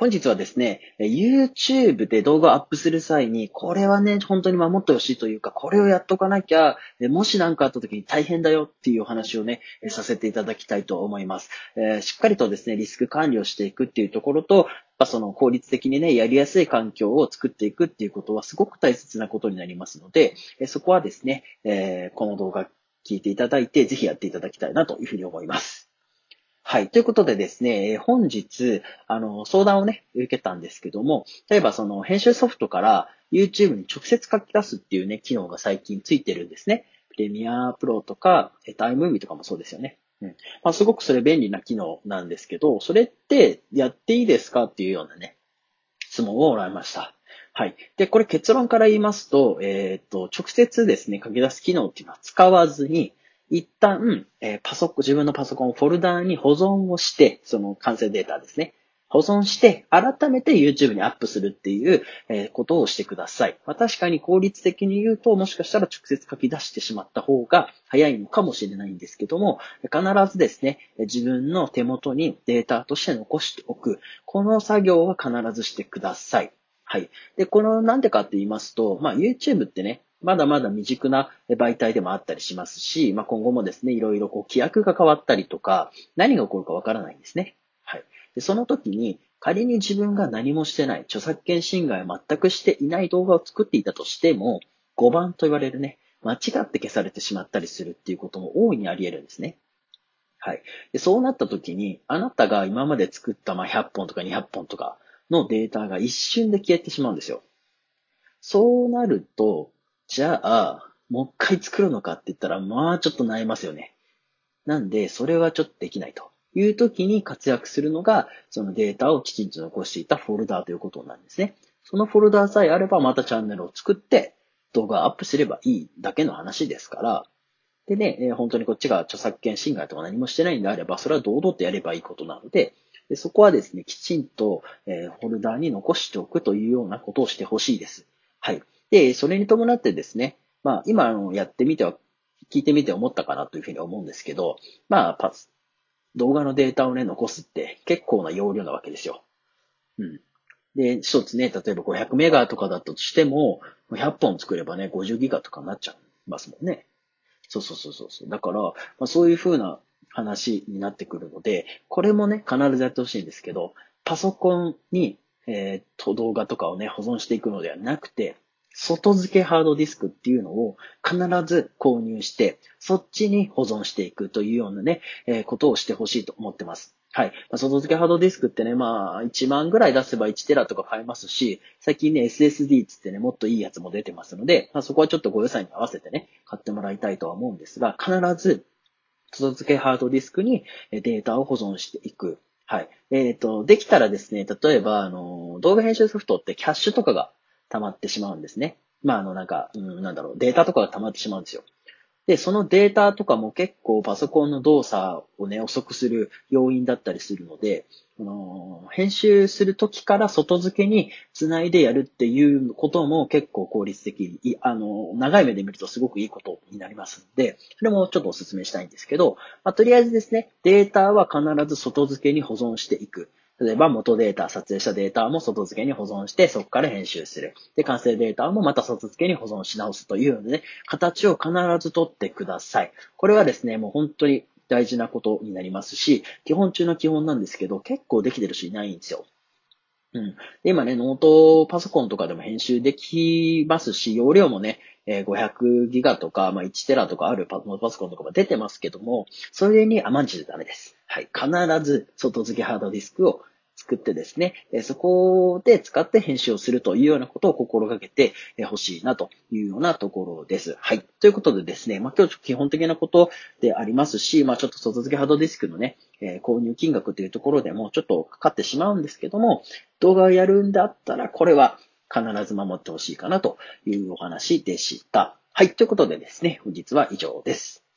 本日はですね、YouTube で動画をアップする際に、これはね、本当に守ってほしいというか、これをやっとかなきゃ、もし何かあった時に大変だよっていうお話をね、させていただきたいと思います。しっかりとですね、リスク管理をしていくっていうところと、その効率的にね、やりやすい環境を作っていくっていうことはすごく大切なことになりますので、そこはですね、この動画聞いていただいて、ぜひやっていただきたいなというふうに思います。はい。ということでですね、本日、あの、相談をね、受けたんですけども、例えばその編集ソフトから YouTube に直接書き出すっていうね、機能が最近ついてるんですね。プレミアプロとか、タイムービーとかもそうですよね。うん。まあ、すごくそれ便利な機能なんですけど、それってやっていいですかっていうようなね、質問をもらいました。はい。で、これ結論から言いますと、えっ、と、直接ですね、書き出す機能っていうのは使わずに、一旦、えー、パソコン、自分のパソコンをフォルダーに保存をして、その完成データですね。保存して、改めて YouTube にアップするっていう、えー、ことをしてください。まあ、確かに効率的に言うと、もしかしたら直接書き出してしまった方が早いのかもしれないんですけども、必ずですね、自分の手元にデータとして残しておく。この作業は必ずしてください。はい。で、このなんでかって言いますと、まあ YouTube ってね、まだまだ未熟な媒体でもあったりしますし、まあ、今後もですね、いろいろこう規約が変わったりとか、何が起こるかわからないんですね。はい。で、その時に、仮に自分が何もしてない、著作権侵害を全くしていない動画を作っていたとしても、5番と言われるね、間違って消されてしまったりするっていうことも大いにあり得るんですね。はい。でそうなった時に、あなたが今まで作ったま100本とか200本とかのデータが一瞬で消えてしまうんですよ。そうなると、じゃあ、もう一回作るのかって言ったら、まあちょっと悩みますよね。なんで、それはちょっとできないという時に活躍するのが、そのデータをきちんと残していたフォルダーということなんですね。そのフォルダーさえあれば、またチャンネルを作って、動画アップすればいいだけの話ですから、でね、本当にこっちが著作権侵害とか何もしてないんであれば、それは堂々とやればいいことなので、でそこはですね、きちんと、えフォルダーに残しておくというようなことをしてほしいです。はい。で、それに伴ってですね、まあ、今やってみては、聞いてみて思ったかなというふうに思うんですけど、まあ、パス、動画のデータをね、残すって結構な容量なわけですよ。うん。で、一つね、例えば500メガとかだとしても、100本作ればね、50ギガとかになっちゃいますもんね。そうそうそうそう。だから、まあ、そういう風な話になってくるので、これもね、必ずやってほしいんですけど、パソコンに、えー、っと、動画とかをね、保存していくのではなくて、外付けハードディスクっていうのを必ず購入して、そっちに保存していくというようなね、えー、ことをしてほしいと思ってます。はい。外付けハードディスクってね、まあ、1万ぐらい出せば1テラとか買えますし、最近ね、SSD つってね、もっといいやつも出てますので、まあ、そこはちょっとご予算に合わせてね、買ってもらいたいとは思うんですが、必ず、外付けハードディスクにデータを保存していく。はい。えっ、ー、と、できたらですね、例えば、あの、動画編集ソフトってキャッシュとかが溜まってしまうんですね。まあ、あの、なんか、うん、なんだろう、データとかが溜まってしまうんですよ。で、そのデータとかも結構パソコンの動作をね、遅くする要因だったりするので、あの編集するときから外付けにつないでやるっていうことも結構効率的に、あの、長い目で見るとすごくいいことになりますので、それもちょっとお勧めしたいんですけど、まあ、とりあえずですね、データは必ず外付けに保存していく。例えば元データ、撮影したデータも外付けに保存して、そこから編集する。で、完成データもまた外付けに保存し直すというのでね、形を必ず取ってください。これはですね、もう本当に大事なことになりますし、基本中の基本なんですけど、結構できてる人いないんですよ。うん。今ね、ノートパソコンとかでも編集できますし、容量もね、500ギガとか、まあ、1テラとかあるノートパソコンとかも出てますけども、それに甘んじてダメです。はい。必ず外付けハードディスクを作ってですね、そこで使って編集をするというようなことを心がけてほしいなというようなところです。はい。ということでですね、まあ、今日基本的なことでありますし、まあ、ちょっと外付けハードディスクのね、え購入金額というところでもちょっとかかってしまうんですけども、動画をやるんだったら、これは必ず守ってほしいかなというお話でした。はい。ということでですね、本日は以上です。